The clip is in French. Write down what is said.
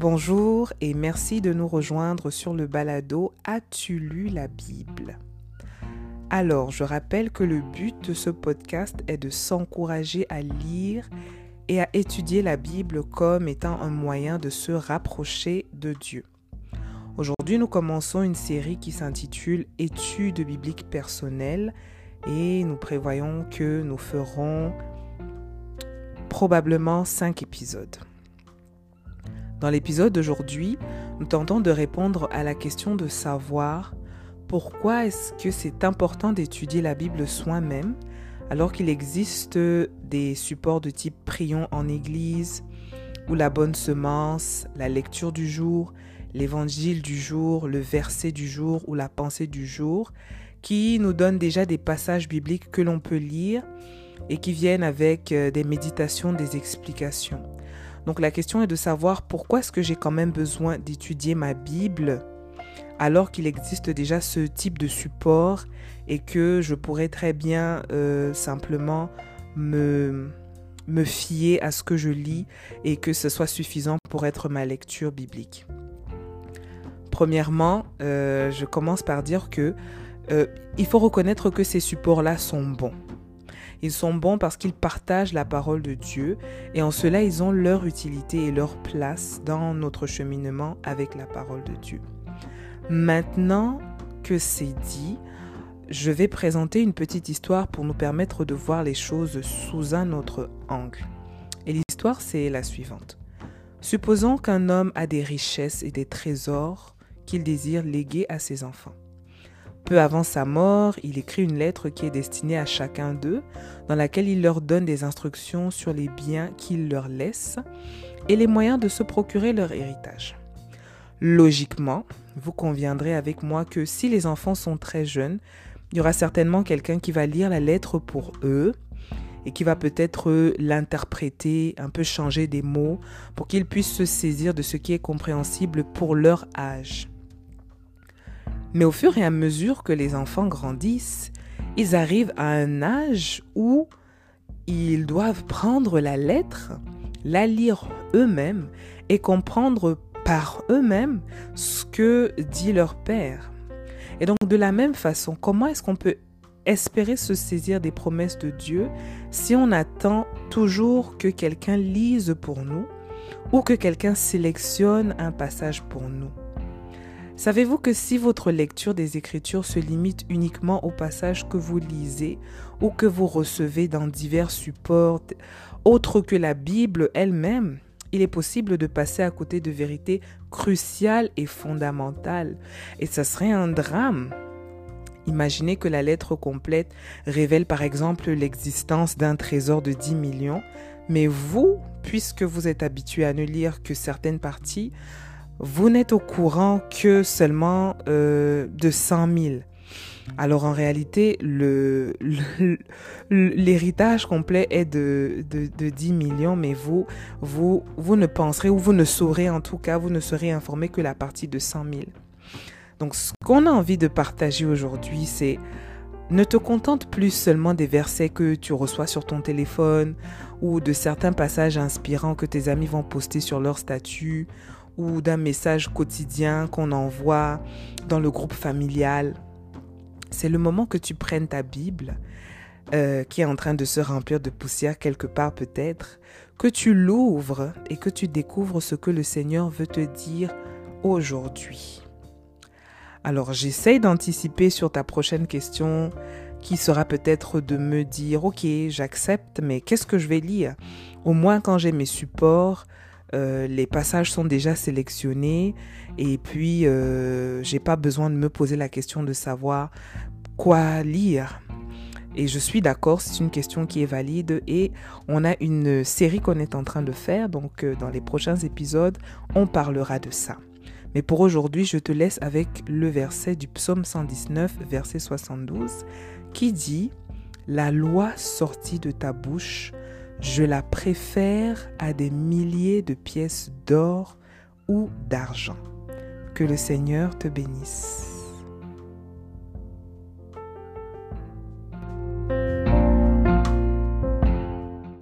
Bonjour et merci de nous rejoindre sur le balado As-tu lu la Bible? Alors, je rappelle que le but de ce podcast est de s'encourager à lire et à étudier la Bible comme étant un moyen de se rapprocher de Dieu. Aujourd'hui, nous commençons une série qui s'intitule Études bibliques personnelles et nous prévoyons que nous ferons probablement cinq épisodes. Dans l'épisode d'aujourd'hui, nous tentons de répondre à la question de savoir pourquoi est-ce que c'est important d'étudier la Bible soi-même alors qu'il existe des supports de type prions en église ou la bonne semence, la lecture du jour, l'évangile du jour, le verset du jour ou la pensée du jour qui nous donnent déjà des passages bibliques que l'on peut lire et qui viennent avec euh, des méditations, des explications. Donc la question est de savoir pourquoi est-ce que j'ai quand même besoin d'étudier ma Bible alors qu'il existe déjà ce type de support et que je pourrais très bien euh, simplement me, fier à ce que je lis et que ce soit suffisant pour être ma lecture biblique. Premièrement, euh, je commence par dire que euh, il faut reconnaître que ces supports-là sont bons. Ils sont bons parce qu'ils partagent la parole de Dieu et en cela ils ont leur utilité et leur place dans notre cheminement avec la parole de Dieu. Maintenant que c'est dit, je vais présenter une petite histoire pour nous permettre de voir les choses sous un autre angle. Et l'histoire, c'est la suivante. Supposons qu'un homme a des richesses et des trésors qu'il désire léguer à ses enfants. Peu avant sa mort, il écrit une lettre qui est destinée à chacun d'eux, dans laquelle il leur donne des instructions sur les biens qu'il leur laisse et les moyens de se procurer leur héritage. Logiquement, vous conviendrez avec moi que si les enfants sont très jeunes, il y aura certainement quelqu'un qui va lire la lettre pour eux et qui va peut-être l'interpréter, un peu changer des mots pour qu'ils puissent se saisir de ce qui est compréhensible pour leur âge. Mais au fur et à mesure que les enfants grandissent, ils arrivent à un âge où ils doivent prendre la lettre, la lire eux-mêmes et comprendre par eux-mêmes ce que dit leur père. Et donc de la même façon, comment est-ce qu'on peut espérer se saisir des promesses de Dieu si on attend toujours que quelqu'un lise pour nous ou que quelqu'un sélectionne un passage pour nous? Savez-vous que si votre lecture des Écritures se limite uniquement aux passages que vous lisez ou que vous recevez dans divers supports autres que la Bible elle-même, il est possible de passer à côté de vérités cruciales et fondamentales. Et ça serait un drame. Imaginez que la lettre complète révèle par exemple l'existence d'un trésor de 10 millions, mais vous, puisque vous êtes habitué à ne lire que certaines parties, vous n'êtes au courant que seulement euh, de 100 000. Alors en réalité, l'héritage complet est de, de, de, 10 millions, mais vous, vous, vous ne penserez ou vous ne saurez en tout cas, vous ne serez informé que la partie de 100 000. Donc ce qu'on a envie de partager aujourd'hui, c'est ne te contente plus seulement des versets que tu reçois sur ton téléphone ou de certains passages inspirants que tes amis vont poster sur leur statut ou d'un message quotidien qu'on envoie dans le groupe familial. C'est le moment que tu prennes ta Bible, euh, qui est en train de se remplir de poussière quelque part peut-être, que tu l'ouvres et que tu découvres ce que le Seigneur veut te dire aujourd'hui. Alors j'essaye d'anticiper sur ta prochaine question qui sera peut-être de me dire, ok, j'accepte, mais qu'est-ce que je vais lire? Au moins quand j'ai mes supports, euh, les passages sont déjà sélectionnés et puis euh, j'ai pas besoin de me poser la question de savoir quoi lire. Et je suis d'accord, c'est une question qui est valide et on a une série qu'on est en train de faire, donc euh, dans les prochains épisodes, on parlera de ça. Mais pour aujourd'hui, je te laisse avec le verset du psaume 119, verset 72, qui dit, La loi sortie de ta bouche, je la préfère à des milliers de pièces d'or ou d'argent. Que le Seigneur te bénisse.